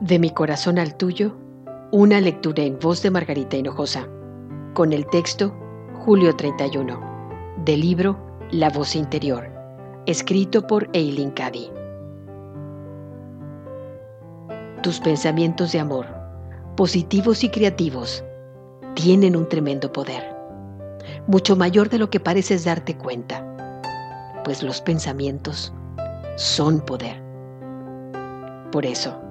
De mi corazón al tuyo, una lectura en voz de Margarita Hinojosa, con el texto Julio 31, del libro La voz interior, escrito por Eileen Cady. Tus pensamientos de amor, positivos y creativos, tienen un tremendo poder, mucho mayor de lo que pareces darte cuenta, pues los pensamientos son poder. Por eso,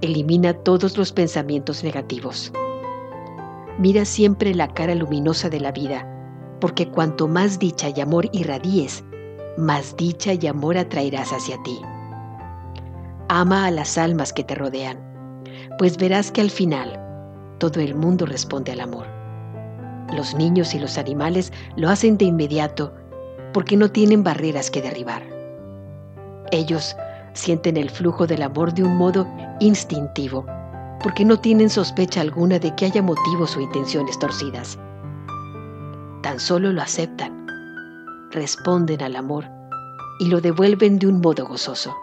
Elimina todos los pensamientos negativos. Mira siempre la cara luminosa de la vida, porque cuanto más dicha y amor irradies, más dicha y amor atraerás hacia ti. Ama a las almas que te rodean, pues verás que al final todo el mundo responde al amor. Los niños y los animales lo hacen de inmediato porque no tienen barreras que derribar. Ellos sienten el flujo del amor de un modo instintivo, porque no tienen sospecha alguna de que haya motivos o intenciones torcidas. Tan solo lo aceptan, responden al amor y lo devuelven de un modo gozoso.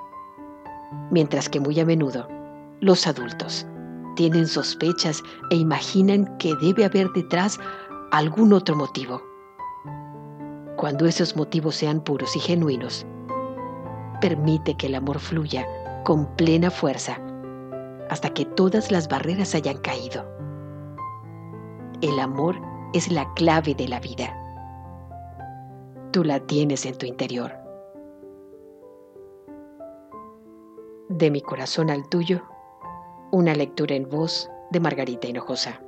Mientras que muy a menudo, los adultos tienen sospechas e imaginan que debe haber detrás algún otro motivo. Cuando esos motivos sean puros y genuinos, permite que el amor fluya con plena fuerza hasta que todas las barreras hayan caído. El amor es la clave de la vida. Tú la tienes en tu interior. De mi corazón al tuyo, una lectura en voz de Margarita Hinojosa.